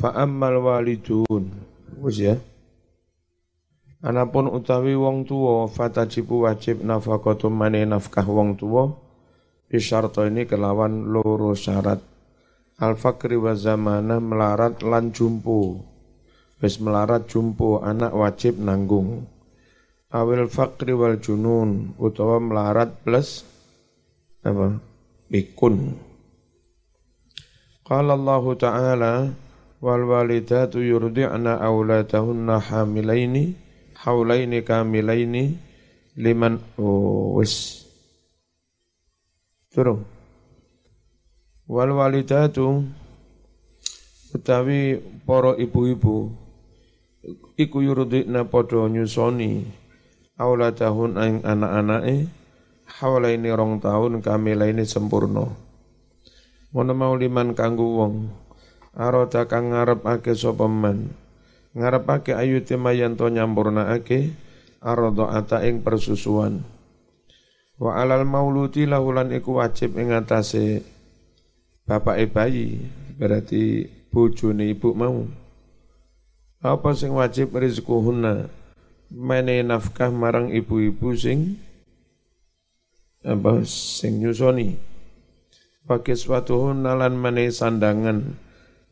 Fa ammal walidun. Wis ya. Anapun utawi wong tuwa fatajibu wajib nafaqatu mane nafkah wong tuwa bisyarto ini kelawan loro syarat. Al fakri wa zamana melarat lan jumpu. Wis melarat jumpu anak wajib nanggung. Awil fakri wal junun utawa melarat plus apa? Bikun. Qala Allah taala wal walidatu yurdi'na auladahunna hamilaini haulaini kamilaini liman oh, wis turun. Wal walidatu utawi para ibu-ibu iku yurdina padha nyusoni auladahun ing anak-anake haulaini rong tahun kamilaini sempurna. Mono mau liman kanggo wong arada kang ngarepake sapa man ngarepake ayu tema yanto nyampurnaake ata ing persusuan. Wa alal mauludi lahulan iku wajib ing atase bapake bayi berarti bojone ibu mau. Apa sing wajib rizquhunna? Mene nafkah marang ibu-ibu sing apa sing nyusoni. Pakai suatu nalan mene sandangan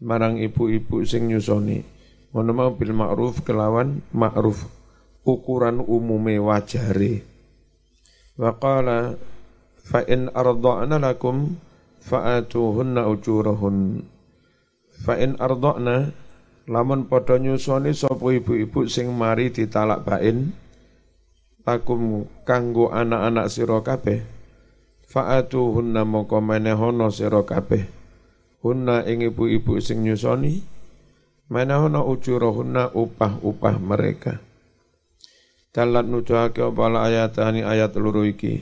marang ibu-ibu sing nyusoni Ngono mau bil ma'ruf kelawan ma'ruf ukuran umume wajare. Wa qala fa in arda'na lakum fa'atuhunna ujurahun. Fa in arda'na lamun padha nyusoni sapa ibu-ibu sing mari ditalak bain lakum kanggo anak-anak sira kabeh fa'atuhunna moko menehono sira kabeh hunna ing ibu-ibu sing nyusoni Mana hono ujurahunna upah-upah mereka. Dalat nuduhake apa ayatani ayat luru iki.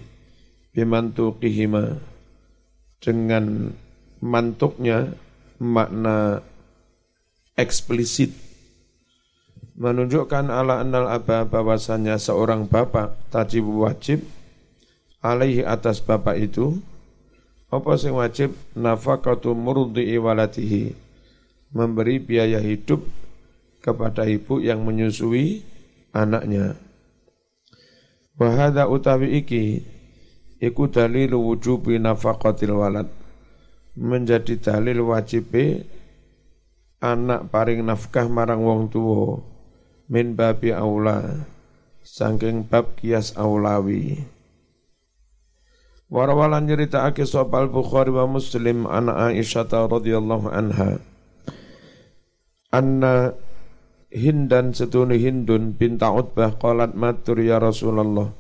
Bimantuqihima. Dengan mantuknya makna eksplisit menunjukkan ala annal aba bahwasanya seorang bapak tajib wajib alaihi atas bapak itu apa sing wajib? Nafaqatu murdi'i walatihi memberi biaya hidup kepada ibu yang menyusui anaknya. Wahada utawi iki iku dalil wujubi nafaqatil walad. Menjadi dalil wajib anak paring nafkah marang wong tuwa. Min babi aula saking bab kias aulawi Warawalan nyeritakake sopal Bukhari wa Muslim anak Aisyah radhiyallahu anha. Anna Hindan setuni Hindun binta Utbah qalat matur ya Rasulullah.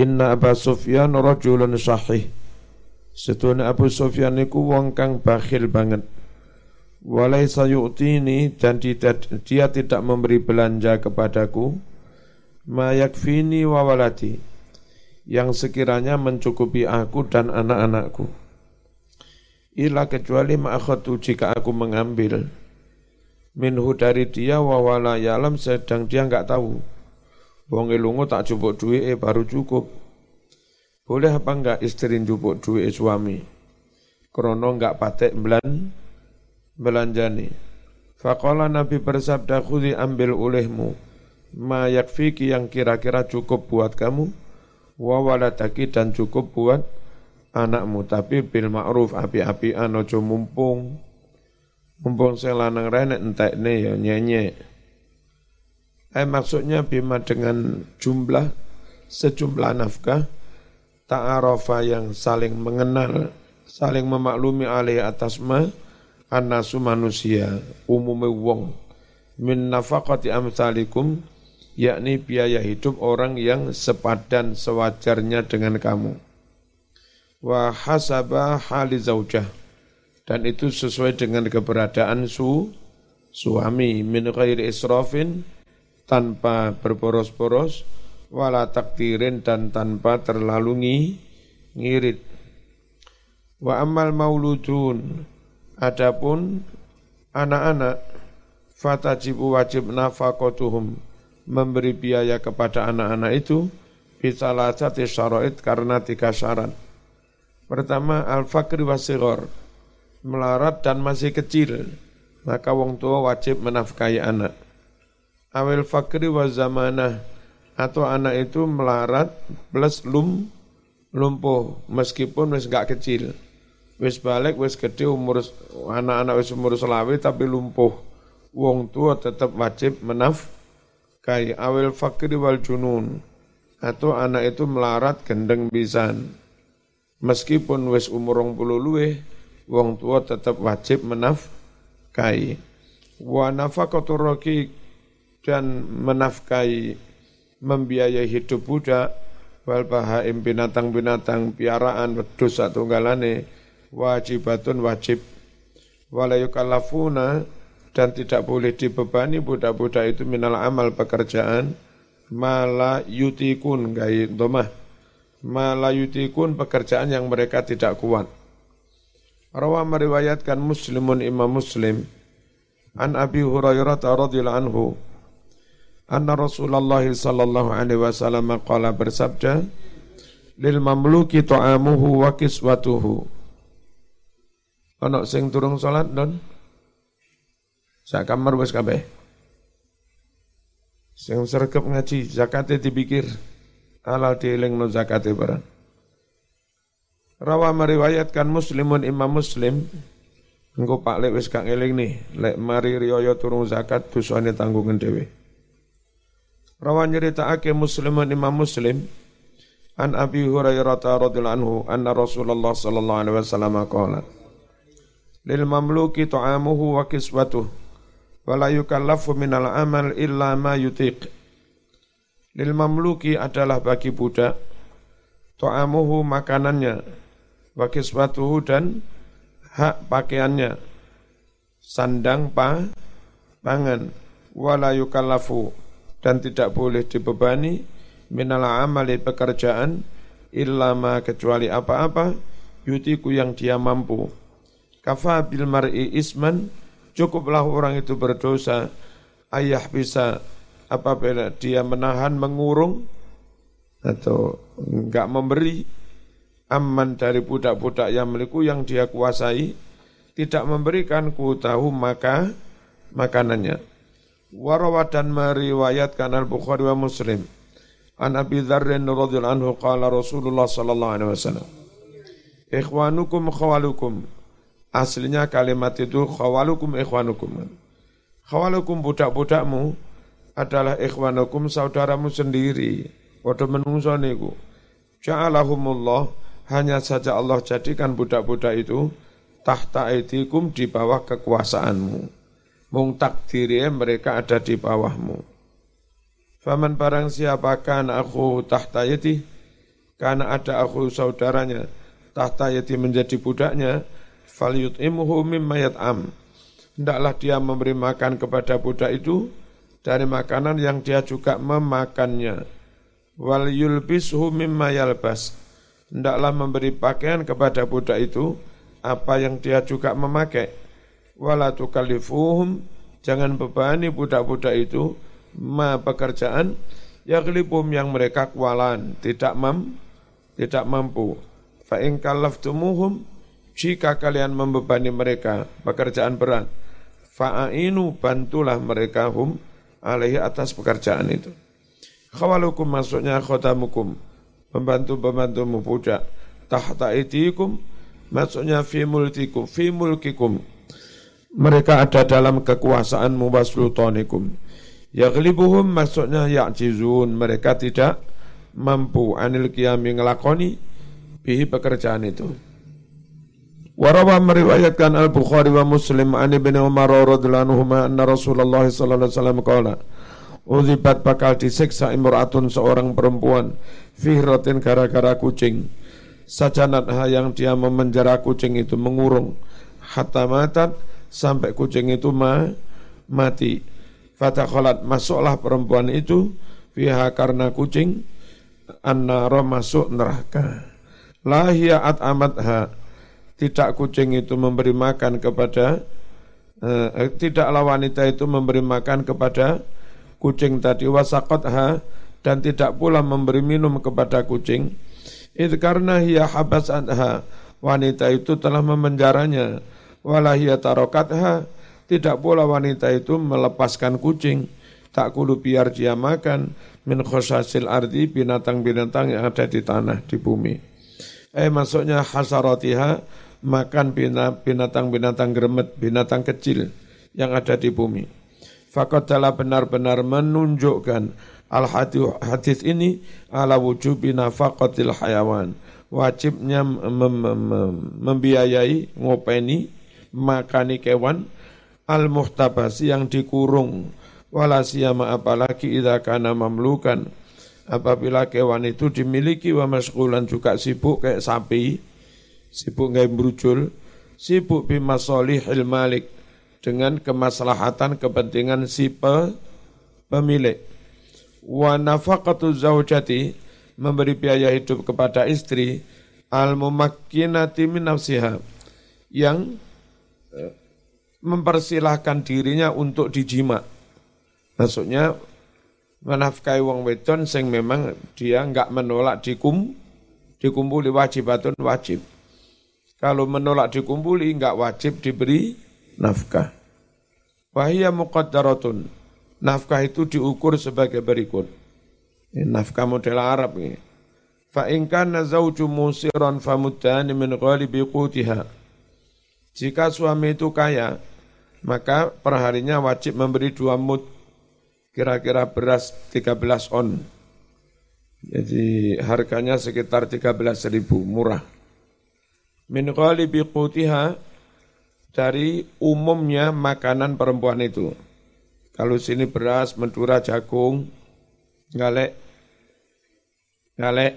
Inna Abu Sufyan rajulun sahih. Setuni Abu Sufyan iku wong kang bakhil banget. Walai sayu'tini dan dia tidak memberi belanja kepadaku. Ma yakfini wa walati Yang sekiranya mencukupi aku dan anak-anakku Ila kecuali ma'akhatu jika aku mengambil minhu dari dia wa wala yalam sedang dia enggak tahu. Wong lungo tak cukup duit eh baru cukup. Boleh apa enggak istri cukup duit suami? Krono enggak patek belan belanjani. Faqala Nabi bersabda khudi ambil olehmu ma yakfiki yang kira-kira cukup buat kamu wa waladaki dan cukup buat anakmu. Tapi bil ma'ruf api-api anojo mumpung. Mumpung saya lanang renek entek ne ya nyenye. Eh maksudnya bima dengan jumlah sejumlah nafkah ta'arafa yang saling mengenal, saling memaklumi alih atas ma anasu manusia, umume wong. Min nafaqati amsalikum yakni biaya hidup orang yang sepadan sewajarnya dengan kamu. Wa hasaba hali zaujah. Dan itu sesuai dengan keberadaan su suami. Min ghairi israfin tanpa berboros-boros wala takdirin dan tanpa terlalu ngirit. Wa amal mauludun. Adapun anak-anak fatajibu wajib nafaqatuhum memberi biaya kepada anak-anak itu bisalasati syara'id karena tiga syarat pertama al-fakri wa melarat dan masih kecil. maka wong tua wajib menafkahi anak. Awil fakri wa zamanah atau anak itu melarat plus lum lumpuh meskipun wis gak kecil. Wis balik wis gede umur anak-anak wis umur selawi tapi lumpuh. Wong tua tetap wajib menafkahi awil fakri wal junun atau anak itu melarat gendeng bisan. Meskipun wis umur rong puluh luwe, wong tua tetap wajib menafkahi. Wa nafaqatu dan menafkahi membiayai hidup budak wal bahaim binatang-binatang piaraan wedhus satunggalane wajibatun wajib wala yukallafuna dan tidak boleh dibebani budak-budak itu minal amal pekerjaan. Mala yutikun gai domah. Malayutikun pekerjaan yang mereka tidak kuat. Rawa meriwayatkan Muslimun Imam Muslim. An Abi Hurairah radhiyallahu anhu anna Rasulullah sallallahu alaihi wasallam qala bersabda lil mamluki ta'amuhu wa kiswatuhu. Ana sing turung salat don sak kamar wis kabeh sing sregep ngaji zakate dipikir halal no zakat barang. Rawa meriwayatkan muslimun imam muslim Engko Pak Lek wis gak ngeling nih, lek mari riyo turun zakat dosane tanggungan dhewe. Rawa nyeritakake muslimun imam muslim an Abi Hurairah radhiyallahu anhu anna Rasulullah sallallahu alaihi wasallam qala lil mamluki ta'amuhu wa kiswatuhu wa la yukallafu minal amal illa ma yutiq. Lil mamluki adalah bagi budak to'amuhu makanannya wa kiswatuhu dan hak pakaiannya. Sandang pa pangan. Wala yukallafu dan tidak boleh dibebani minal amali pekerjaan illa ma kecuali apa-apa yutiku yang dia mampu. Kafa bil mar'i isman cukuplah orang itu berdosa ayah bisa apabila dia menahan, mengurung atau enggak memberi aman dari budak-budak yang milikku yang dia kuasai, tidak memberikan ku tahu maka makanannya. Warawat dan meriwayatkan Al-Bukhari wa Muslim. An Abi Dzarrin radhiyallahu anhu qala Rasulullah sallallahu alaihi wasallam. Ikhwanukum khawalukum. Aslinya kalimat itu khawalukum ikhwanukum. Khawalukum budak-budakmu adalah ikhwanukum saudaramu sendiri. Waduh menungso niku. Ja'alahumullah hanya saja Allah jadikan budak-budak itu tahta aidikum di bawah kekuasaanmu. Mung takdiri mereka ada di bawahmu. Faman barang siapakan aku tahta yati, karena ada aku saudaranya, tahta yati menjadi budaknya, fal yut'imuhu mimma yat'am. Hendaklah dia memberi makan kepada budak itu dari makanan yang dia juga memakannya. Wal yulbishu mimma. Hendaklah memberi pakaian kepada budak itu apa yang dia juga memakai. Wala tukallifuhum jangan bebani budak-budak itu ma pekerjaan yaglibum yang mereka kualan, tidak mam, tidak mampu. Fa in kallaftumuhum jika kalian membebani mereka pekerjaan berat, fa'ainu bantulah mereka hum alaihi atas pekerjaan itu. Khawalukum maksudnya khotamukum, pembantu-pembantumu budak. Tahta itikum, maksudnya fi multikum, fi mulkikum. Mereka ada dalam kekuasaanmu wasultanikum. Yaghlibuhum maksudnya ya'jizun, mereka tidak mampu anil qiyami ngelakoni bihi pekerjaan itu. Warawa meriwayatkan Al-Bukhari wa Muslim an Ibn Umar radhiyallahu anhu anna Rasulullah sallallahu alaihi wasallam qala Uzibat bakal disiksa imra'atun seorang perempuan fihratin gara-gara kucing. Sajanatha yang dia memenjara kucing itu mengurung. Hatta matat sampai kucing itu ma, mati. Fatakhalat masuklah perempuan itu fiha karena kucing annara masuk neraka. Lahiyat amatha tidak kucing itu memberi makan kepada eh, tidaklah wanita itu memberi makan kepada kucing tadi. Wasaqatha dan tidak pula memberi minum kepada kucing. Itu karena hiya habasatha wanita itu telah memenjaranya. Wala hiya tarokatha Tidak pula wanita itu melepaskan kucing, tak kulu biar dia makan min khosasil ardi binatang-binatang yang ada di tanah, di bumi. Eh maksudnya hasarotiha makan binatang-binatang gremet, binatang kecil yang ada di bumi. Fakat telah benar-benar menunjukkan al hadis ini ala wujubi nafaqatil hayawan. Wajibnya mem mem membiayai ngopeni makani kewan al muhtabasi yang dikurung. Wala siyama apalagi idza kana mamlukan. Apabila kewan itu dimiliki wa masqulan juga sibuk kayak sapi sibuk nggak brujul sibuk bimasolihil malik dengan kemaslahatan kepentingan si pemilik wa nafaqatu zaujati memberi biaya hidup kepada istri al mumakkinati min nafsiha yang eh, mempersilahkan dirinya untuk dijima. Maksudnya menafkahi wong wedon sing memang dia enggak menolak dikum dikumpuli wajibatun wajib. Kalau menolak dikumpuli enggak wajib diberi nafkah. Wahia muqaddaratun Nafkah itu diukur sebagai berikut. Ini nafkah model Arab ini. Fa in kana zawju musiran famuddan min ghalibi qutiha. Jika suami itu kaya, maka perharinya wajib memberi dua mud, kira-kira beras 13 on. Jadi harganya sekitar 13 ribu, murah. Min ghalibi qutiha, dari umumnya makanan perempuan itu. Kalau sini beras, mentura, jagung, galek, galek,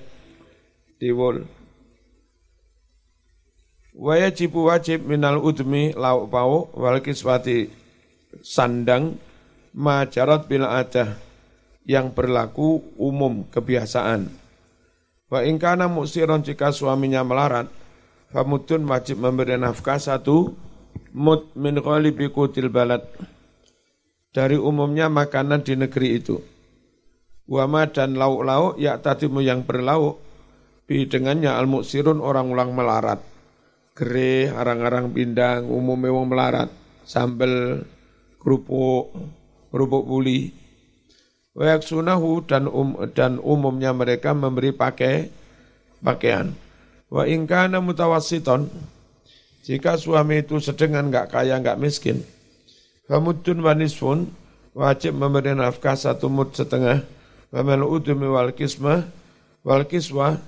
tiwul. Wajib wajib minal udmi lauk pau wal kiswati sandang majarat bil adah yang berlaku umum kebiasaan. Wa ingkana muksiron jika suaminya melarat, famutun wajib memberi nafkah satu mut min kutil balad dari umumnya makanan di negeri itu. Wama dan lauk-lauk ya tadimu yang berlauk, bi dengannya al muksirun orang ulang melarat. Gere, arang-arang pindang, umumnya wong melarat, sambel, kerupuk, kerupuk puli. Wayak sunahu dan um, dan umumnya mereka memberi pakai pakaian. Wa ingkana mutawasiton, jika suami itu sedengan nggak kaya nggak miskin, Famudun wa nisfun wajib memberi nafkah satu mud setengah Wamal udumi wal kismah wal kiswah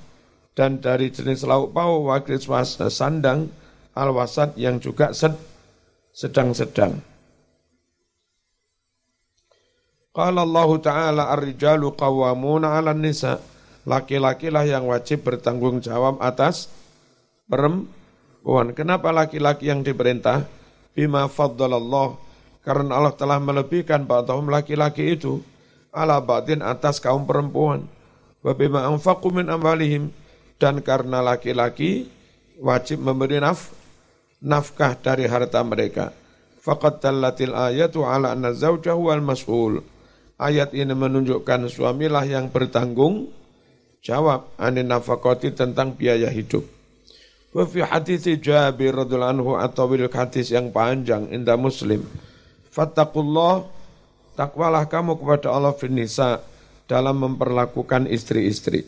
dan dari jenis lauk pau wal kiswah sandang al wasat yang juga sed, sedang-sedang. Qala Allah Ta'ala ar-rijalu qawwamuna 'ala nisa. Laki-laki lah yang wajib bertanggung jawab atas perempuan. Kenapa laki-laki yang diperintah? Bima faddalallah karena Allah telah melebihkan ba'dahum laki-laki itu ala batin atas kaum perempuan. Wa bima anfaqu min amwalihim dan karena laki-laki wajib memberi naf, nafkah dari harta mereka. Faqad tallatil ayatu ala anna zawjahu wal mas'ul. Ayat ini menunjukkan suamilah yang bertanggung jawab anin nafakoti tentang biaya hidup. Wa fi hadits Jabir radhiyallahu anhu atau hadis yang panjang indah Muslim Fattakullah, takwalah kamu kepada Allah finisa dalam memperlakukan istri-istri.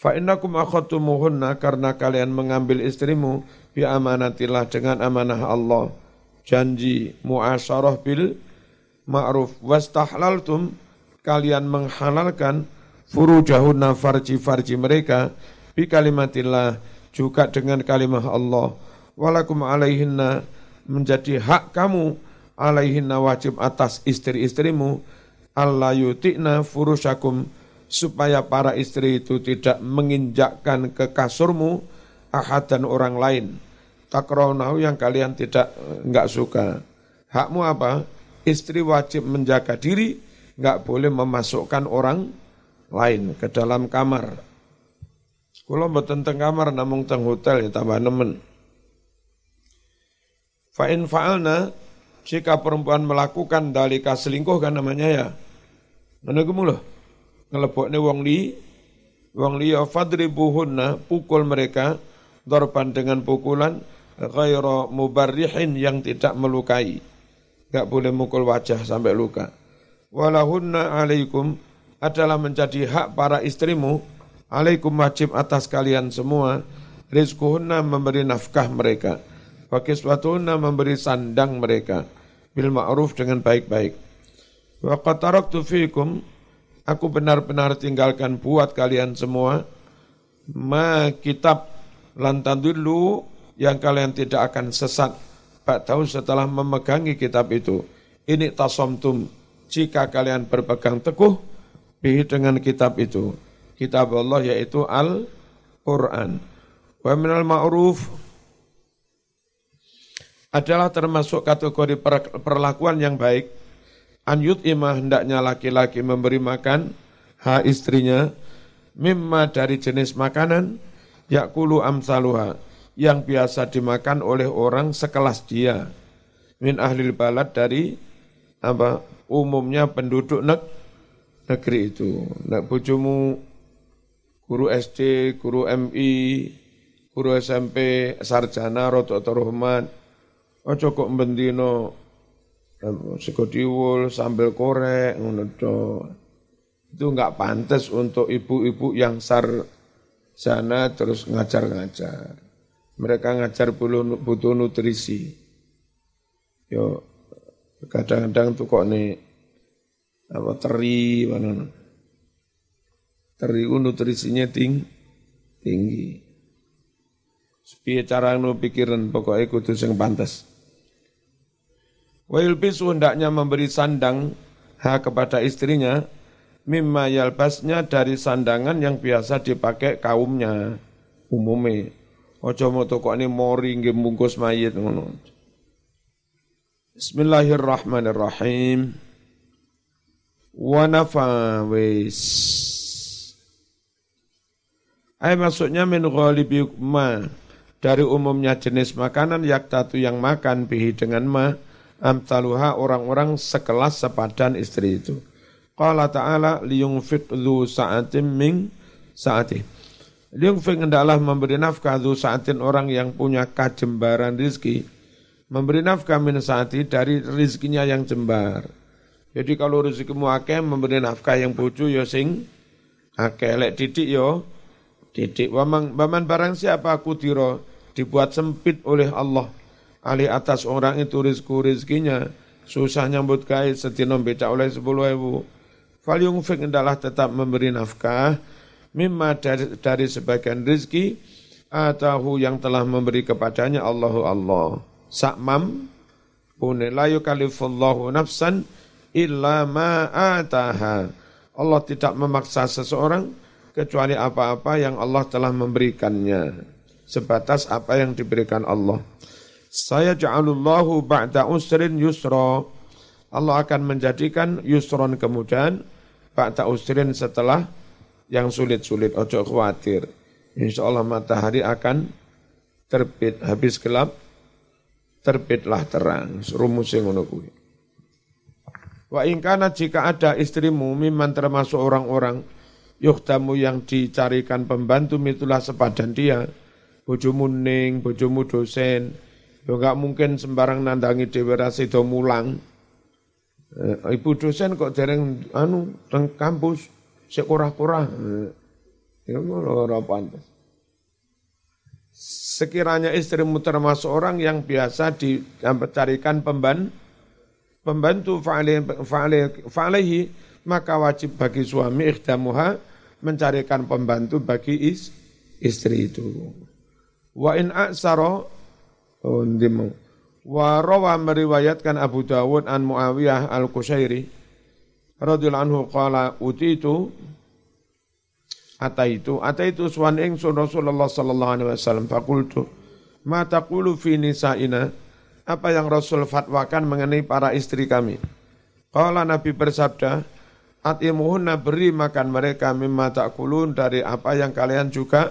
Fa innakum akhadtumuhunna karena kalian mengambil istrimu bi amanatillah dengan amanah Allah. Janji muasyarah bil ma'ruf wastahlaltum kalian menghalalkan furujahunna farji-farji mereka bi kalimatillah juga dengan kalimah Allah. Walakum alaihinna menjadi hak kamu alaihinna wajib atas istri-istrimu Allah yutikna furushakum supaya para istri itu tidak menginjakkan ke kasurmu ahad dan orang lain. Takraunahu yang kalian tidak enggak suka. Hakmu apa? Istri wajib menjaga diri enggak boleh memasukkan orang lain ke dalam kamar kalau mboten teng kamar namung teng hotel ya tambah nemen fa in fa'alna jika perempuan melakukan dalika selingkuh kan namanya ya. Mana gue loh. Ngeleboknya wong li, wong li fadribuhunna, pukul mereka, dorban dengan pukulan, ghaira mubarrihin yang tidak melukai. Enggak boleh mukul wajah sampai luka. Walahunna alaikum adalah menjadi hak para istrimu. Alaikum wajib atas kalian semua. Rizkuhunna memberi nafkah mereka. Wa kiswatuhunna memberi sandang mereka. Bil ma'ruf dengan baik-baik. Wa qad fikum aku benar-benar tinggalkan buat kalian semua. Ma kitab lantan dulu yang kalian tidak akan sesat. Pak tahu setelah memegangi kitab itu. Ini tasomtum. Jika kalian berpegang teguh bihi dengan kitab itu. Kitab Allah yaitu Al-Quran. Wa minal ma'ruf. Adalah termasuk kategori perlakuan yang baik. An yut'imah hendaknya laki-laki memberi makan ha istrinya. Mimma dari jenis makanan yakulu amsaluha. Yang biasa dimakan oleh orang sekelas dia. Min ahli balad dari apa umumnya penduduk neg negeri itu nak bojomu guru SD, guru MI, guru SMP, sarjana, roto rohman, ojo kok bendino sego diwul, sambal korek, Itu enggak pantas untuk ibu-ibu yang sarjana terus ngajar-ngajar. Mereka ngajar butuh nutrisi. Yo kadang-kadang tuh kok nih apa teri mana teri nutrisinya ting tinggi. Piye cara nu pikiran pokoknya kudu sing pantas. Wa yulbisu hendaknya memberi sandang ha kepada istrinya mimma yalbasnya dari sandangan yang biasa dipakai kaumnya umumnya. Ojo mau ini mori nggih bungkus mayit ngono. Bismillahirrahmanirrahim. Wa nafa wis. Ay maksudnya min ma dari umumnya jenis makanan yaktatu yang makan bihi dengan ma amtaluha orang-orang sekelas sepadan istri itu. Qala ta'ala liyungfik dhu sa'atim min sa'atih. Liyungfik hendaklah memberi nafkah dhu sa'atin orang yang punya kajembaran rizki. Memberi nafkah min sa'ati dari rizkinya yang jembar. Jadi kalau rezekimu akeh memberi nafkah yang bojo ya sing akeh lek didik yo ya didik waman barang siapa kudiro dibuat sempit oleh Allah Ali atas orang itu rizku rizkinya susah nyambut kait setino beda oleh sepuluh ribu. Fal yungfik adalah tetap memberi nafkah mimma dari, dari sebagian rizki atahu yang telah memberi kepadanya Allahu Allah. Sakmam pune la yukalifullahu nafsan illa ma ataha. Allah tidak memaksa seseorang kecuali apa-apa yang Allah telah memberikannya. Sebatas apa yang diberikan Allah. Saya ja'alullahu ba'da usrin yusra. Allah akan menjadikan yusron kemudian ba'da usrin setelah yang sulit-sulit. Ojo khawatir. Insya Allah matahari akan terbit. Habis gelap, terbitlah terang. Rumus yang kuwi. Wa ingkana jika ada istrimu miman termasuk orang-orang yuhtamu yang dicarikan pembantu mitulah sepadan dia. Bojomu ning, bojomu dosen, Yo enggak mungkin sembarang nandangi dhewe ra sida mulang. Eh, ibu dosen kok dereng anu teng kampus sik kurah-kurah. Eh, ya ora pantas. Sekiranya istrimu termasuk orang yang biasa dicarikan pemban, pembantu fa'alehi, maka wajib bagi suami ikhdamuha mencarikan pembantu bagi is, istri itu. Wa in aksara Oh. Wa rawa meriwayatkan Abu Dawud an Muawiyah al-Qushairi radhiyallahu anhu qala utitu ataitu ataitu suwan ingsun Rasulullah sallallahu alaihi wasallam faqultu ma taqulu fi nisaina apa yang Rasul fatwakan mengenai para istri kami Qala Nabi bersabda Atimuhunna beri makan mereka mimma takulun dari apa yang kalian juga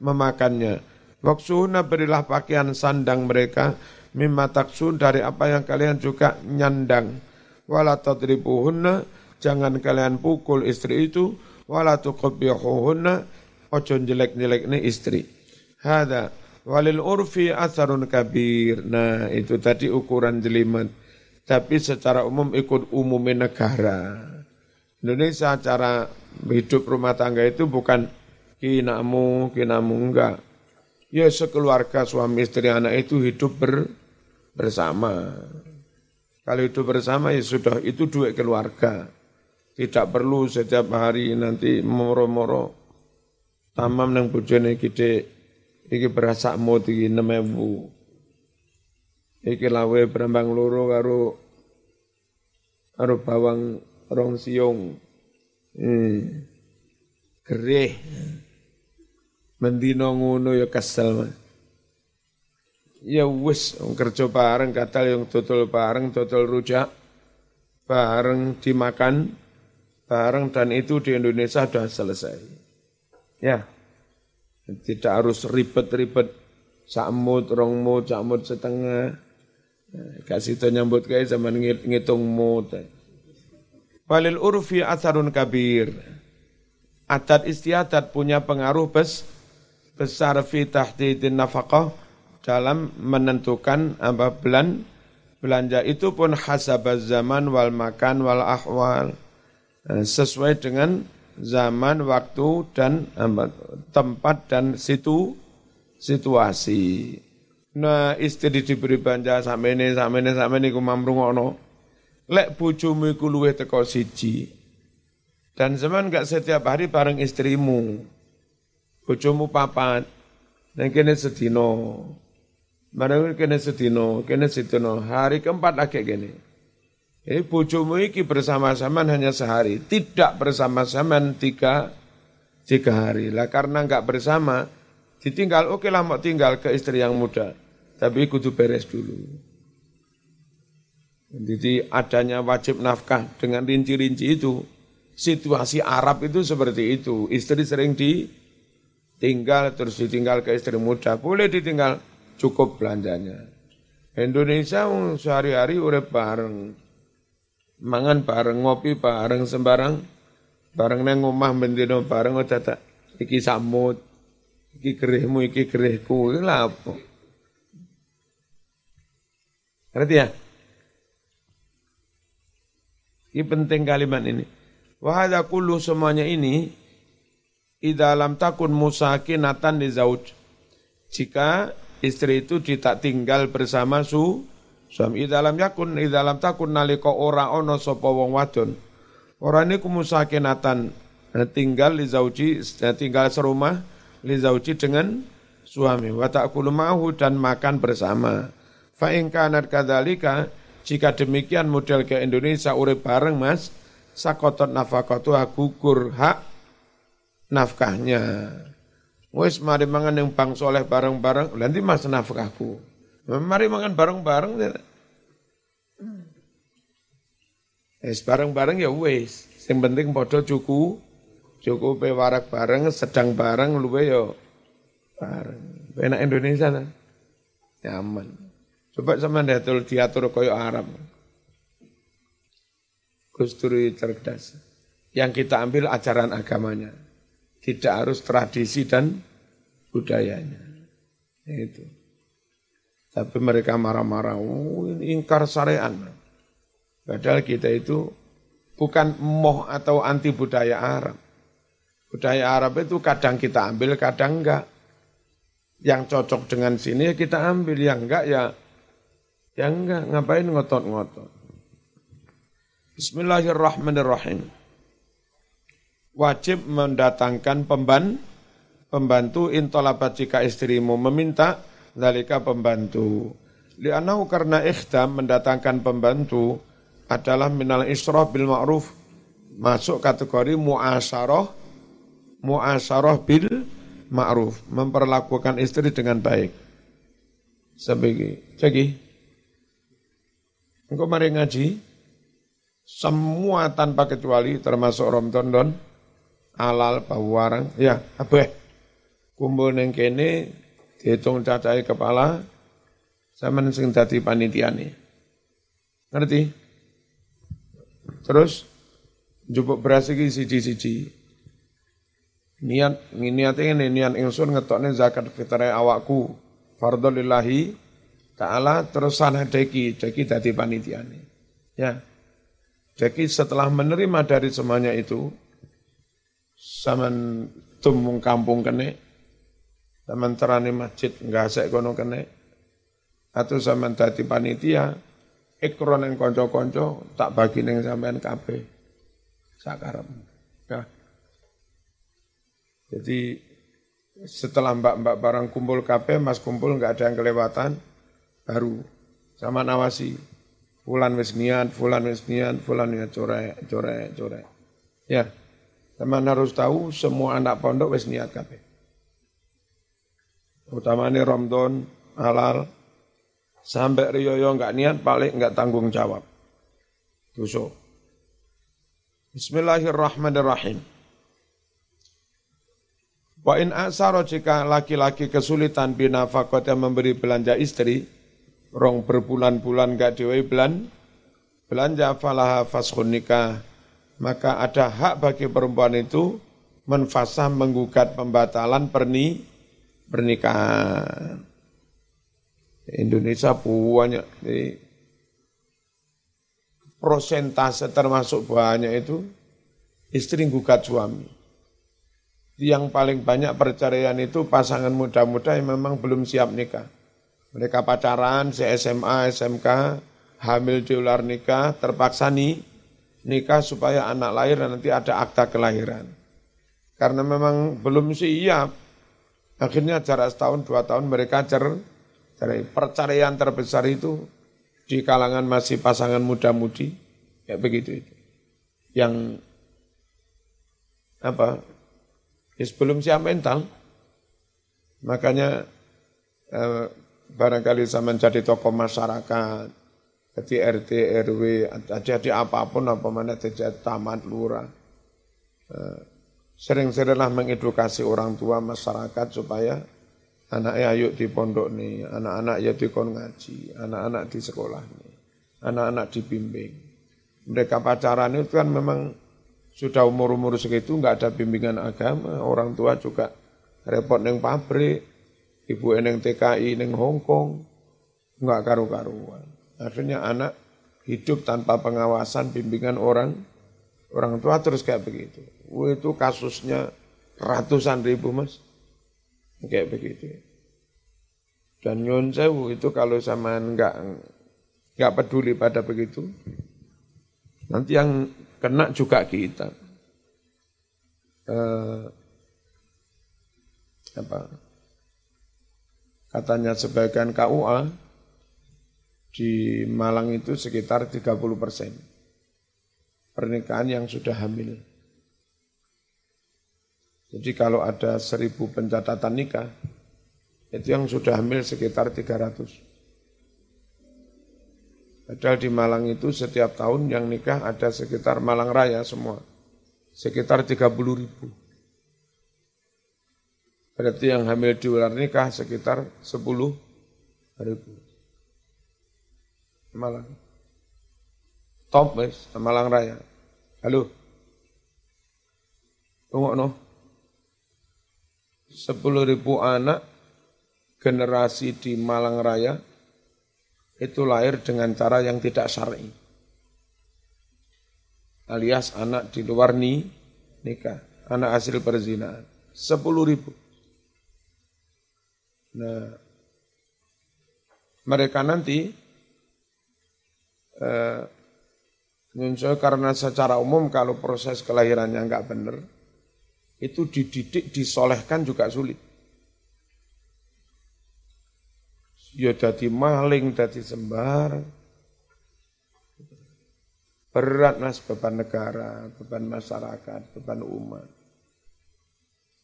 memakannya Waksuhuna berilah pakaian sandang mereka mimma taksun dari apa yang kalian juga nyandang. Wala tadribuhunna jangan kalian pukul istri itu wala tuqabbihuhunna ojo jelek-jelek ini istri. Hada walil urfi asarun kabir. Nah, itu tadi ukuran jelimet. tapi secara umum ikut umumnya negara. Indonesia cara hidup rumah tangga itu bukan kinamu, kinamu enggak. Ya sekeluarga suami istri anak itu hidup ber, bersama. Kalau hidup bersama ya sudah itu duit keluarga. Tidak perlu setiap hari nanti moro-moro tamam nang bojone gede iki berasa mut iki 6000 iki lawe berambang loro karo karo bawang rong siung hmm. gerih. Mendino ngono ya kesel ya wis kerja bareng katal yang total bareng total rujak bareng dimakan bareng dan itu di Indonesia sudah selesai. Ya tidak harus ribet-ribet sakmut, rongmut, sakmut setengah Kasih to nyambut kayak zaman ngitung mut. Walil urfi atharun kabir. Adat istiadat punya pengaruh bes, besar fi tahdidin nafkah dalam menentukan apa belan belanja itu pun hasabaz zaman wal makan wal ahwal eh, sesuai dengan zaman, waktu dan tempat dan situ situasi. Nah istri diberi banja samene samene samene ku mamrungono. Lek bojomu iku luwih teko siji. Dan zaman gak setiap hari bareng istrimu. Bojomu papat. Dan kene sedino. Bareng kene sedino, kene sedino. Hari keempat lagi kene. Eh bojomu iki bersama-sama hanya sehari. Tidak bersama-sama tiga, tiga hari. Lah karena enggak bersama, ditinggal, oke lah mau tinggal ke istri yang muda tapi kudu beres dulu. Jadi adanya wajib nafkah dengan rinci-rinci itu, situasi Arab itu seperti itu. Istri sering ditinggal, terus ditinggal ke istri muda. Boleh ditinggal, cukup belanjanya. Indonesia sehari-hari udah bareng. Mangan bareng, ngopi bareng, sembarang. Bareng neng omah bendino bareng, oh tak iki samut, iki gerihmu, iki gerihku, ini apa? Ngerti ya? Ini penting kalimat ini. Wahada kullu semuanya ini idalam takun musakinatan di zauj. Jika istri itu tidak tinggal bersama su suami idalam yakun idalam takun naliko ora ono sapa wong wadon. Ora niku musakinatan tinggal di zauji tinggal serumah li zauji dengan suami wa ta'kulu ma'hu dan makan bersama. Fa in kanat kadzalika jika demikian model ke Indonesia urip bareng Mas sakotot nafakatu gugur hak nafkahnya. Wis mari mangan yang bang soleh bareng-bareng, nanti mas nafkahku. Mari mangan bareng-bareng. Wis bareng-bareng ya wis. Sing penting padha cukup cukup warak bareng, sedang bareng luwe ya bareng. Enak Indonesia lah. Nyaman. Coba sama diatur, diatur koyo Arab. Gusturi cerdas. Yang kita ambil ajaran agamanya. Tidak harus tradisi dan budayanya. Itu. Tapi mereka marah-marah, oh, ingkar syariat. Padahal kita itu bukan moh atau anti budaya Arab. Budaya Arab itu kadang kita ambil, kadang enggak. Yang cocok dengan sini ya kita ambil, yang enggak ya Ya enggak, ngapain ngotot-ngotot. Bismillahirrahmanirrahim. Wajib mendatangkan pemban, pembantu intolabat jika istrimu meminta, dalika pembantu. Lianahu karena ikhdam mendatangkan pembantu adalah minal isroh bil ma'ruf. Masuk kategori mu'asyarah, mu'asyarah bil ma'ruf. Memperlakukan istri dengan baik. Sebagai, jadi Engkau mari ngaji, semua tanpa kecuali termasuk Ramadan don, alal pawarang, ya apa kumpul neng dihitung cacai kepala sama sing dadi panitiane. Ngerti? Terus jupuk beras iki siji-siji. Niat niat ini niat ingsun ngetokne zakat fitrah awakku fardhu lillahi Ta'ala terus sana deki, deki dadi panitiane. Ya. Jadi setelah menerima dari semuanya itu, zaman tumung kampung kene, zaman terani masjid nggak asek kono kene, atau zaman dadi panitia, ikron yang konco-konco, tak bagi neng sampean kabeh. Sakarep. Ya. Jadi setelah mbak-mbak barang kumpul kabeh, mas kumpul nggak ada yang kelewatan, baru sama nawasi fulan wis niat, fulan wis niat, fulan niat corek, corek, corek. Ya, teman harus tahu semua anak pondok wis niat kabeh. Utamanya Ramadan, halal, sampai riyoyo enggak niat paling enggak tanggung jawab. Dosa. Bismillahirrahmanirrahim. Wa in asaro jika laki-laki kesulitan binafakot yang memberi belanja istri, rong berbulan-bulan gak dewe belan belanja falaha fashun nikah maka ada hak bagi perempuan itu menfasah menggugat pembatalan perni pernikahan. Indonesia banyak jadi prosentase termasuk banyak itu istri gugat suami. Yang paling banyak perceraian itu pasangan muda-muda yang memang belum siap nikah. Mereka pacaran, SMA, SMK, hamil di luar nikah, terpaksa nih nikah supaya anak lahir dan nanti ada akta kelahiran. Karena memang belum siap, akhirnya jarak setahun dua tahun mereka cer cerai. Perceraian terbesar itu di kalangan masih pasangan muda-mudi, ya begitu itu. Yang apa? Ya belum siap mental. Makanya eh, barangkali saya menjadi tokoh masyarakat, jadi RT, RW, jadi apa pun, apa mana jadi tamat lurah. Eh, sering-seringlah mengedukasi orang tua masyarakat supaya anaknya ayo di pondok nih, anak-anak ya di kon ngaji, anak-anak di sekolah nih, anak-anak dibimbing. Mereka pacaran itu kan memang sudah umur-umur segitu nggak ada bimbingan agama, orang tua juga repot neng pabrik, ibu eneng TKI neng Hongkong, nggak karu-karuan. Akhirnya anak hidup tanpa pengawasan bimbingan orang orang tua terus kayak begitu. Itu kasusnya ratusan ribu mas, kayak begitu. Dan nyun sewu itu kalau sama nggak nggak peduli pada begitu, nanti yang kena juga kita. Eh, apa Katanya sebagian KUA di Malang itu sekitar 30 persen pernikahan yang sudah hamil. Jadi kalau ada seribu pencatatan nikah, itu yang sudah hamil sekitar 300. Padahal di Malang itu setiap tahun yang nikah ada sekitar Malang Raya semua, sekitar 30 ribu. Berarti yang hamil di luar nikah sekitar 10 ribu. Malang. Top wes, Malang Raya. Halo. Tunggu no. 10 ribu anak generasi di Malang Raya itu lahir dengan cara yang tidak syar'i. Alias anak di luar ni, nikah, anak hasil perzinahan. 10 ribu. Nah, mereka nanti eh, karena secara umum kalau proses kelahirannya nggak benar, itu dididik, disolehkan juga sulit. Ya jadi maling, jadi sembar. Berat mas beban negara, beban masyarakat, beban umat.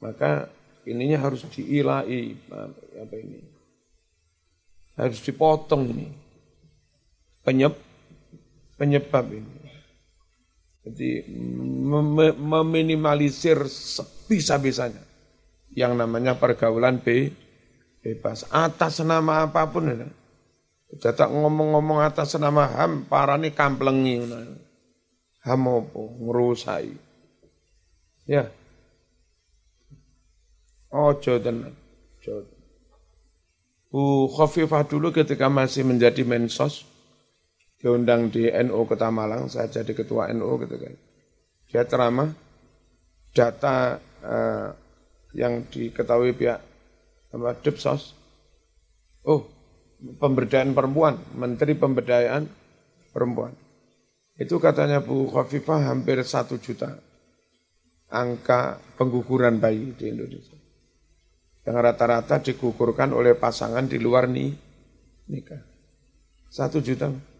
Maka ininya harus diilai apa ini harus dipotong ini penyeb penyebab ini jadi mem meminimalisir sebisa-bisanya yang namanya pergaulan B, bebas atas nama apa pun ya. Jatah ngomong-ngomong atas nama HAM, parani kamplengi. HAM apa? Ngerusai. Ya, Ojo tenan. Bu Khofifah dulu ketika masih menjadi mensos, diundang di NU Kota Malang, saya jadi ketua NU gitu kan. Dia ceramah data uh, yang diketahui pihak apa Depsos. Oh, pemberdayaan perempuan, Menteri Pemberdayaan Perempuan. Itu katanya Bu Khafifah hampir satu juta angka pengguguran bayi di Indonesia. Yang rata-rata digugurkan oleh pasangan di luar nih, nikah. Satu juta.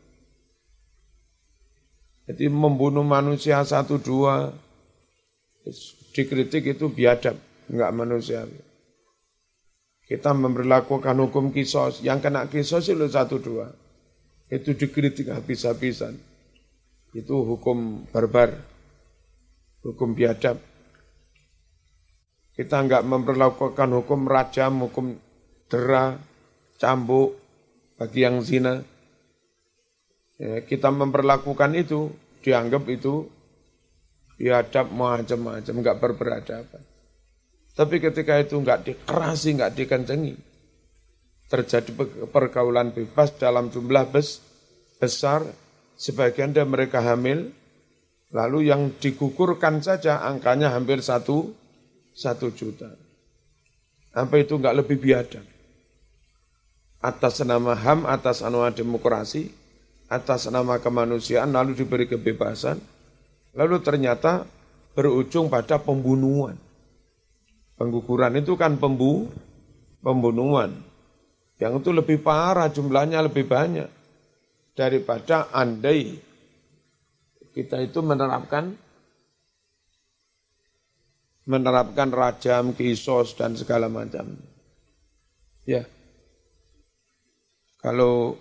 Jadi membunuh manusia satu dua, dikritik itu biadab, enggak manusia. Kita memperlakukan hukum kisos, yang kena kisos itu satu dua. Itu dikritik habis-habisan. Itu hukum barbar, hukum biadab. Kita enggak memperlakukan hukum rajam, hukum dera, cambuk bagi yang zina. Ya, kita memperlakukan itu, dianggap itu biadab macam-macam, enggak berperadaban. Tapi ketika itu enggak dikerasi, enggak dikencengi, terjadi pergaulan bebas dalam jumlah bes, besar, sebagian dari mereka hamil, lalu yang digugurkan saja angkanya hampir satu, satu juta. Apa itu enggak lebih biadab? Atas nama HAM, atas nama demokrasi, atas nama kemanusiaan lalu diberi kebebasan, lalu ternyata berujung pada pembunuhan. Pengguguran itu kan pembu, pembunuhan. Yang itu lebih parah, jumlahnya lebih banyak daripada andai kita itu menerapkan menerapkan rajam, kisos dan segala macam. Ya. Kalau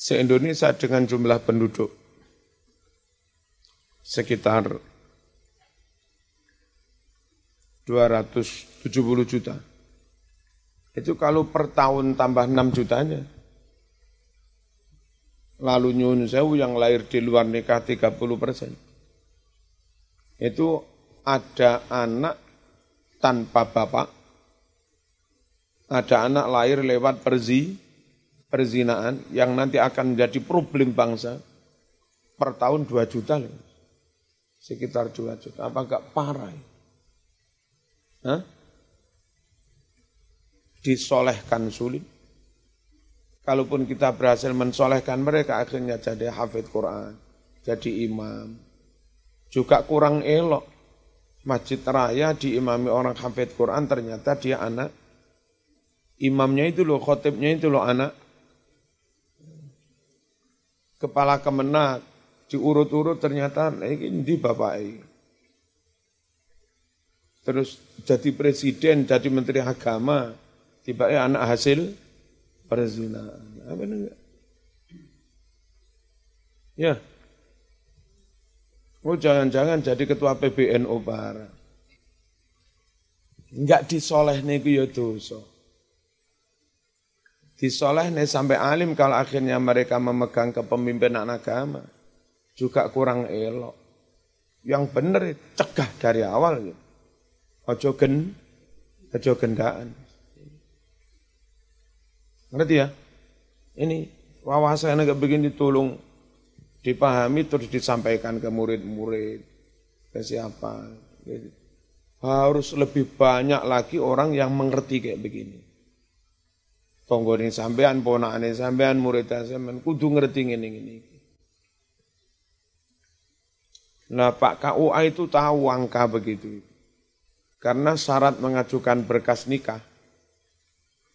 se-Indonesia dengan jumlah penduduk sekitar 270 juta. Itu kalau per tahun tambah 6 jutanya. Lalu nyun sewu yang lahir di luar nikah 30 persen. Itu ada anak tanpa bapak, ada anak lahir lewat perzi, perzinaan yang nanti akan menjadi problem bangsa per tahun 2 juta loh. Sekitar 2 juta. Apa enggak parah? Hah? Disolehkan sulit. Kalaupun kita berhasil mensolehkan mereka akhirnya jadi hafid Quran, jadi imam. Juga kurang elok. Masjid raya diimami orang hafid Quran ternyata dia anak. Imamnya itu loh, khotibnya itu loh anak kepala kemenak, diurut-urut ternyata ini di bapak ini. Terus jadi presiden, jadi menteri agama, tiba ya anak hasil perzinahan. Apa enggak? Ya. Oh jangan-jangan jadi ketua PBNU para. Enggak disoleh nih ya dosa disoleh nih sampai alim kalau akhirnya mereka memegang kepemimpinan agama juga kurang elok. Yang benar cegah dari awal gitu. Ojo gen, ojo gendaan. Ngerti ya? Ini wawasan agak begini tolong dipahami terus disampaikan ke murid-murid, ke siapa. Harus lebih banyak lagi orang yang mengerti kayak begini ini sampean, ponakane sampean, murid sampean kudu ngerti ngene ngene Nah Pak KUA itu tahu angka begitu. Karena syarat mengajukan berkas nikah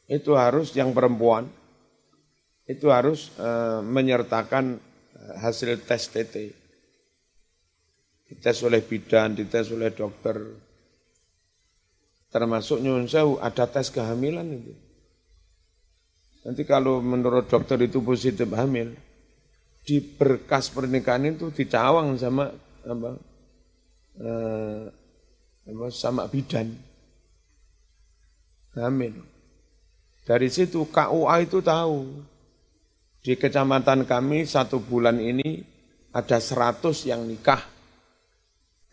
itu harus yang perempuan itu harus e, menyertakan eh, hasil tes TT. Dites oleh bidan, dites oleh dokter. Termasuk nyun ada tes kehamilan itu. Nanti kalau menurut dokter itu positif hamil, di berkas pernikahan itu dicawang sama apa, eh, apa sama bidan hamil. Dari situ KUA itu tahu di kecamatan kami satu bulan ini ada 100 yang nikah.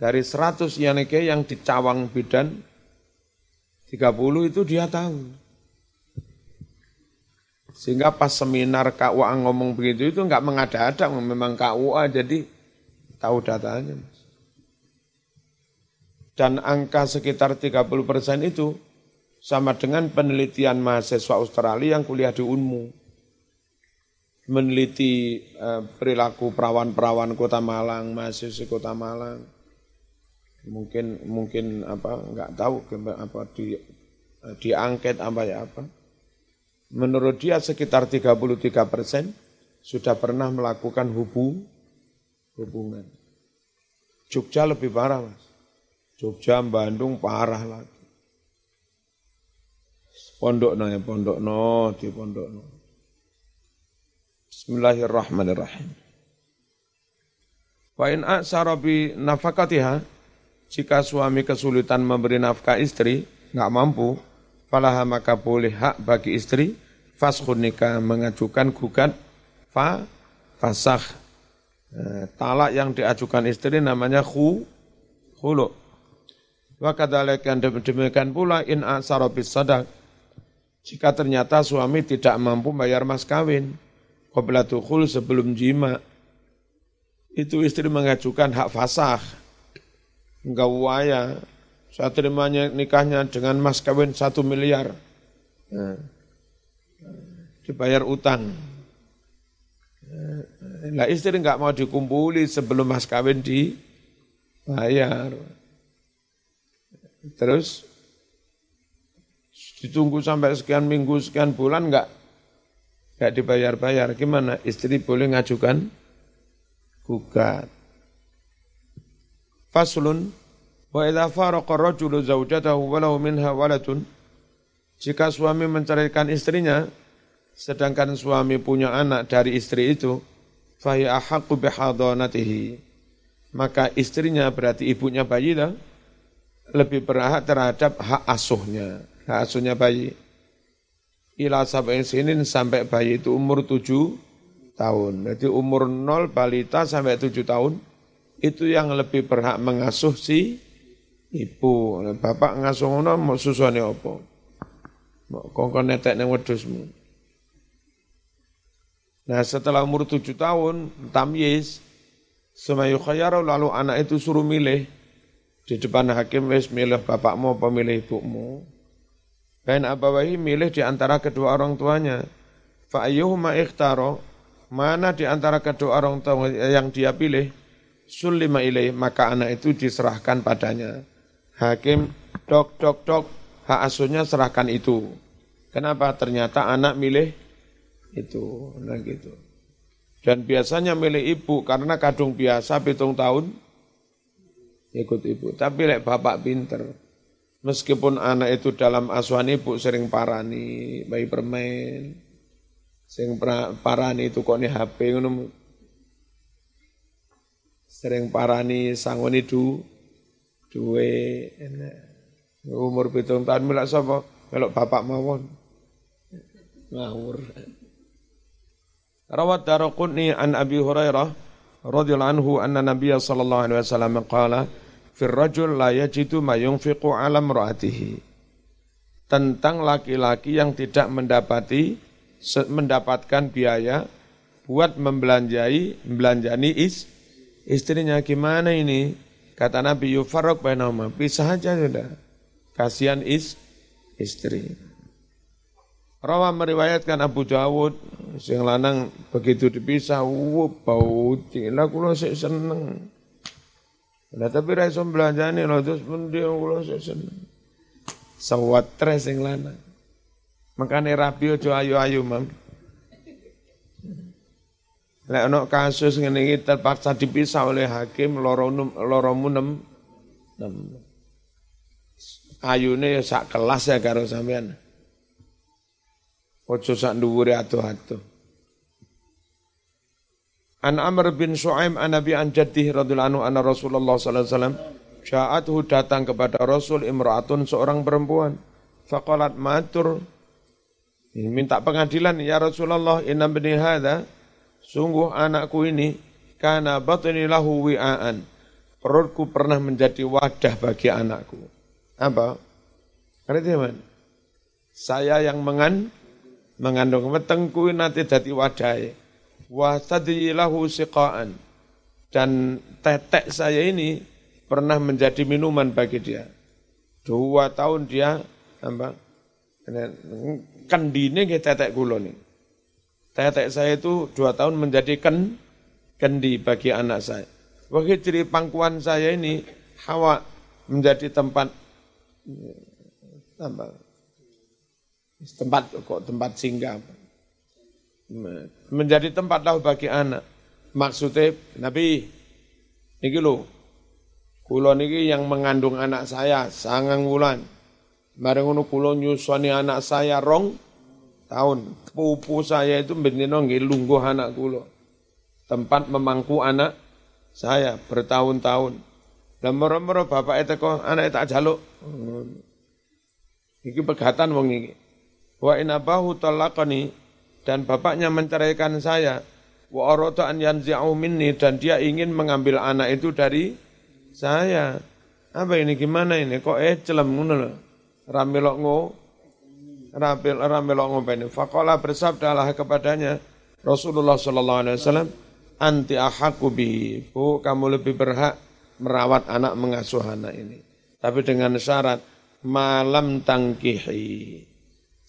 Dari 100 yang nikah yang dicawang bidan 30 itu dia tahu. Sehingga pas seminar KUA ngomong begitu itu nggak mengada-ada, memang KUA jadi tahu datanya. Dan angka sekitar 30 persen itu sama dengan penelitian mahasiswa Australia yang kuliah di UNMU. Meneliti eh, perilaku perawan-perawan kota Malang, mahasiswa kota Malang. Mungkin mungkin apa nggak tahu apa di eh, diangket apa ya apa menurut dia sekitar 33 persen sudah pernah melakukan hubung, hubungan. Jogja lebih parah mas. Jogja, Bandung parah lagi. Pondok no ya, pondok no, di pondok no. Bismillahirrahmanirrahim. Wa in a'sara bi nafakatiha, jika suami kesulitan memberi nafkah istri, nggak mampu, falaha maka boleh hak bagi istri fashun nikah mengajukan gugat fa fasah e, talak yang diajukan istri namanya khu khulu wa kadzalika demikian pula in asara sadak jika ternyata suami tidak mampu bayar mas kawin qabla sebelum jima itu istri mengajukan hak fasah enggak waya saya terimanya nikahnya dengan mas kawin satu miliar. Nah, dibayar utang. Nah istri nggak mau dikumpuli sebelum mas kawin dibayar. Terus ditunggu sampai sekian minggu, sekian bulan nggak nggak dibayar-bayar. Gimana? Istri boleh ngajukan gugat. Faslun Wa idza faraqa rajulu zawjatahu walau minha waladun jika suami menceraikan istrinya sedangkan suami punya anak dari istri itu maka istrinya berarti ibunya bayi dah? Lebih berhak terhadap hak asuhnya. Hak asuhnya bayi. Ila sampai sinin sampai bayi itu umur tujuh tahun. Jadi umur nol balita sampai tujuh tahun itu yang lebih berhak mengasuh si ibu. Bapak ngasuh ngono mau susune apa? Mau kongkon netek ning wedhusmu nah setelah umur tujuh tahun tamyiz semayu khayara lalu anak itu suruh milih di depan hakim wis milih bapakmu apa milih ibumu Bain abawahi milih di antara kedua orang tuanya. Fa ayyuhuma ikhtaro, mana di antara kedua orang tua yang dia pilih, sulima ilaih, maka anak itu diserahkan padanya hakim dok dok dok hak asuhnya serahkan itu. Kenapa? Ternyata anak milih itu, nah gitu. Dan biasanya milih ibu karena kadung biasa pitung tahun ikut ibu. Tapi lek bapak pinter, meskipun anak itu dalam asuhan ibu sering parani, bayi permain, sering parani itu kok nih HP. Sering parani sangon itu duwe umur pitung tahun melak sapa melok bapak mawon ngawur rawat darqutni an abi hurairah radhiyallahu anhu anna nabiyya sallallahu alaihi wasallam qala fir rajul la yajidu ma yunfiqu ala imraatihi tentang laki-laki yang tidak mendapati mendapatkan biaya buat membelanjai membelanjani is istrinya gimana ini Kata Nabi yufarraq bainahuma, pisah aja sudah. Kasihan is istri. Rawa meriwayatkan Abu Dawud, sing lanang begitu dipisah, wuh bau lah kula sik seneng. Lah tapi ra iso belanjane lho terus pun dia kula sik seneng. Sawat tres sing lanang. Makane rabi aja ayu-ayu, Mam. Lek ana kasus ngene iki terpaksa dipisah oleh hakim loro loro munem. Ayune ya sak kelas ya karo sampean. Ojo sak dhuwure atuh-atuh. An Amr bin Shu'aim an Nabi an Jaddih radhiyallahu anhu anna Rasulullah sallallahu alaihi wasallam ja'athu datang kepada Rasul imra'atun seorang perempuan. Faqalat matur minta pengadilan ya Rasulullah inna bani hadza Sungguh anakku ini karena batni lahu wi'aan. Perutku pernah menjadi wadah bagi anakku. Apa? Artinya mana? Saya yang mengan, mengandung wetengku nanti dadi wadahe. Wa tadyilahu siqaan. Dan tetek saya ini pernah menjadi minuman bagi dia. Dua tahun dia apa kendine ke tetek kulo nih tetek saya itu dua tahun menjadi ken kendi bagi anak saya. Wakil ciri pangkuan saya ini hawa menjadi tempat apa, tempat kok tempat singgah menjadi tempat lahu bagi anak. Maksudnya Nabi niki lho. Kula niki yang mengandung anak saya sangang wulan. Bareng ngono kula nyusoni anak saya rong tahun. Pupu saya itu bendino nggih lungguh anak kula. Tempat memangku anak saya bertahun-tahun. Dan moro-moro bapak itu kok anak tak jaluk. Iki pegatan wong iki. Wa inabahu talaqani dan bapaknya menceraikan saya wa arada an yanzi'u minni dan dia ingin mengambil anak itu dari saya. Apa ini gimana ini kok eh celem ngono lho. Ramelok ngo rampil ramelok ngopeni. Faqala bersabdalah kepadanya Rasulullah sallallahu alaihi wasallam anti ahaku bi. Bu, kamu lebih berhak merawat anak mengasuh anak ini. Tapi dengan syarat malam tangkihi.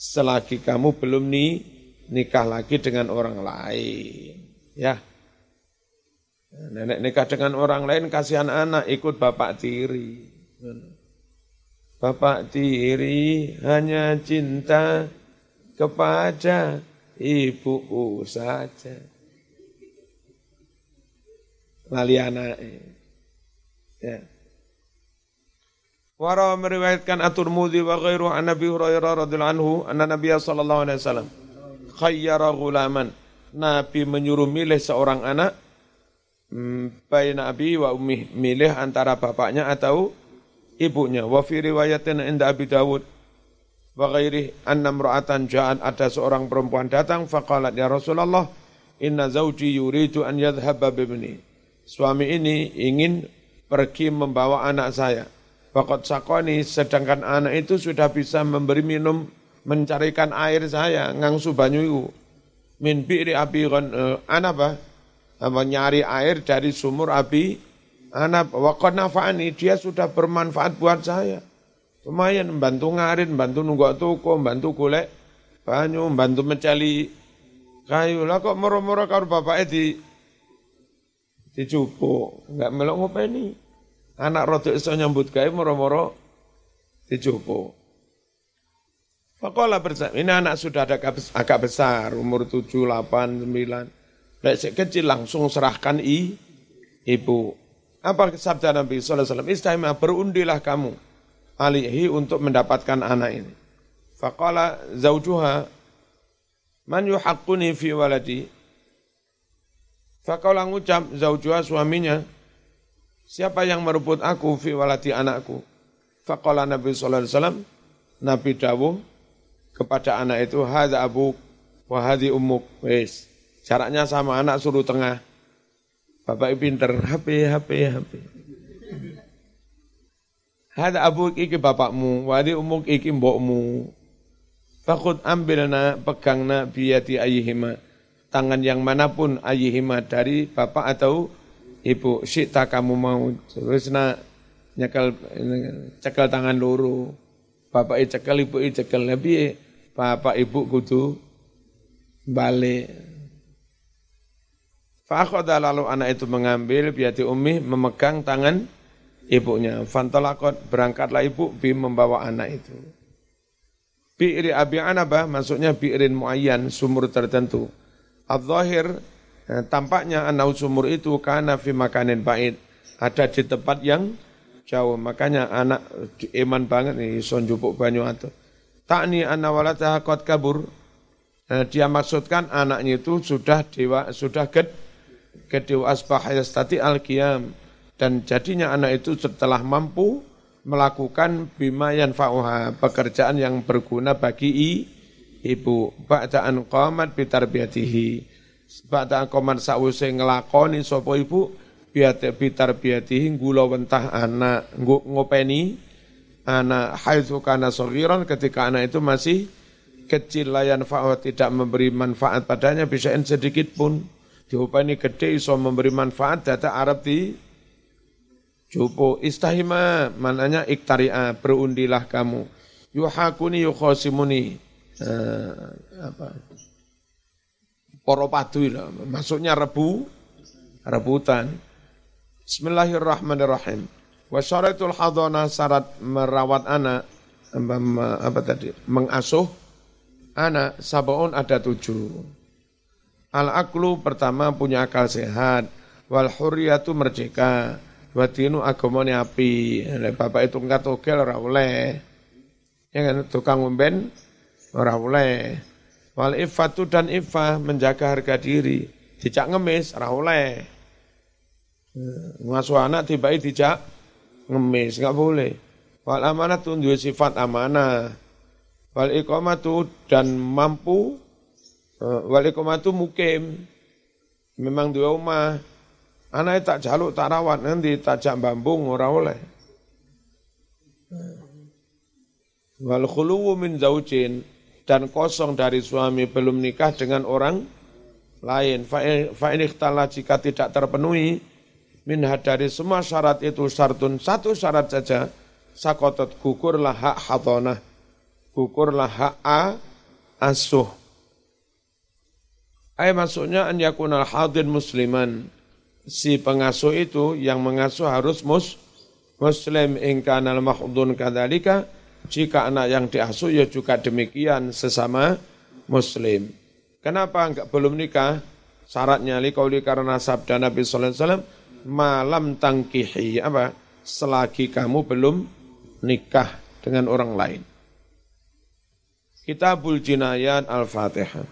Selagi kamu belum nih nikah lagi dengan orang lain. Ya. Nenek nikah dengan orang lain kasihan anak ikut bapak tiri. Bapak tiri hanya cinta kepada ibuku saja. Lali anak. Ya. Wara meriwayatkan atur mudi wa ghairu an Nabi Hurairah radhiyallahu anhu anna Nabi sallallahu alaihi wasallam khayyara gulaman. Nabi menyuruh milih seorang anak hmm, bayi Nabi wa ummi milih antara bapaknya atau ibunya. Wa fi riwayatin inda Abi Dawud wa ghairi anna imra'atan ja'at ada seorang perempuan datang faqalat ya Rasulullah inna zawji yuridu an yadhhaba bibni. Suami ini ingin pergi membawa anak saya. Fakat sakoni sedangkan anak itu sudah bisa memberi minum mencarikan air saya ngangsu banyu itu. Min bi'ri api uh, anapa apa? Nyari air dari sumur api anak wakon nafani dia sudah bermanfaat buat saya. Lumayan membantu ngarin membantu nunggak toko membantu golek banyu membantu mencari kayu. Lah kok moro-moro karo bapak di dicupu enggak melok ngopeni anak rada iso nyambut gawe moro-moro dicupu Fakola bersama, ini anak sudah ada agak besar, umur 7, 8, 9. Lek kecil langsung serahkan i, ibu. Apa sabda Nabi SAW? Istimewa berundilah kamu alihi untuk mendapatkan anak ini. Fakola zaujuha, man yuhaqquni fi waladi. Fakola ngucap zaujuha suaminya, siapa yang merebut aku fi waladi anakku? Fakola Nabi SAW, Nabi Dawuh, kepada anak itu hadza abu wa hadhi ummuk. Wis. Jaraknya sama anak suruh tengah. Bapak pinter, HP, HP, HP. Hadza abu iki bapakmu, wa hadhi ummuk iki mbokmu. Fakut ambilna, pegangna biyati ayihima. Tangan yang mana pun ayihima dari bapak atau ibu. Syikta kamu mau. Terus nak nyekel, cekel tangan luru. Bapak cekel, ibu cekel. Nabi bapak ibu kudu balik. Fakhoda lalu anak itu mengambil biati umi memegang tangan ibunya. Fantolakot berangkatlah ibu bi membawa anak itu. Bi'ri abi anabah maksudnya bi'rin muayyan sumur tertentu. Al-Zahir eh, tampaknya anak sumur itu karena fi makanin bait ada di tempat yang jauh. Makanya anak iman banget nih son jupuk banyu atau Takni anna waladaha qad kabur. Nah, dia maksudkan anaknya itu sudah dewa sudah ged gedewa asbah yastati al-qiyam. Dan jadinya anak itu setelah mampu melakukan bima yanfa'uha pekerjaan yang berguna bagi i, ibu. Ba'da an qamat bi tarbiyatihi ba'da an qamat sawise nglakoni sapa ibu biate bi tarbiyatihi gula wentah anak ngopeni anak. Haitsu kana saghiran ketika anak itu masih kecil layan fa'at tidak memberi manfaat padanya bisa sedikit pun. Diupani gede iso memberi manfaat data Arab di Jupo istahima mananya iktaria berundilah kamu. Yuhakuni yukhosimuni uh, apa poro padu maksudnya rebu rebutan Bismillahirrahmanirrahim wa syaratul hadana syarat merawat anak apa tadi mengasuh anak sabaun ada tujuh. Al aklu pertama punya akal sehat, wal hurriyatu merdeka, wa dinu agamane api. Bapak itu enggak togel ora oleh. Ya kan tukang umben ora oleh. Wal ifatu dan ifah menjaga harga diri. Dijak ngemis oleh. Ngasuh anak tiba dijak ngemis enggak boleh. Wal amanah tuh sifat amanah wal iqamatu dan mampu uh, wal iqamatu mukim memang dua rumah anak tak jaluk tak rawat nanti tak jak bambung ora oleh wal khuluwu min zaujin dan kosong dari suami belum nikah dengan orang lain fa ini jika tidak terpenuhi min dari semua syarat itu syartun satu syarat saja sakotot gukurlah hak hadonah gukurlah hak a asuh. Ay maksudnya an yakunal hadin musliman. Si pengasuh itu yang mengasuh harus mus muslim ingkanal mahdun kadalika jika anak yang diasuh ya juga demikian sesama muslim. Kenapa enggak belum nikah? Syaratnya likauli karena sabda Nabi sallallahu alaihi wasallam malam tangkihi apa? Selagi kamu belum nikah dengan orang lain. Kitabul Jinayat Al-Fatihah.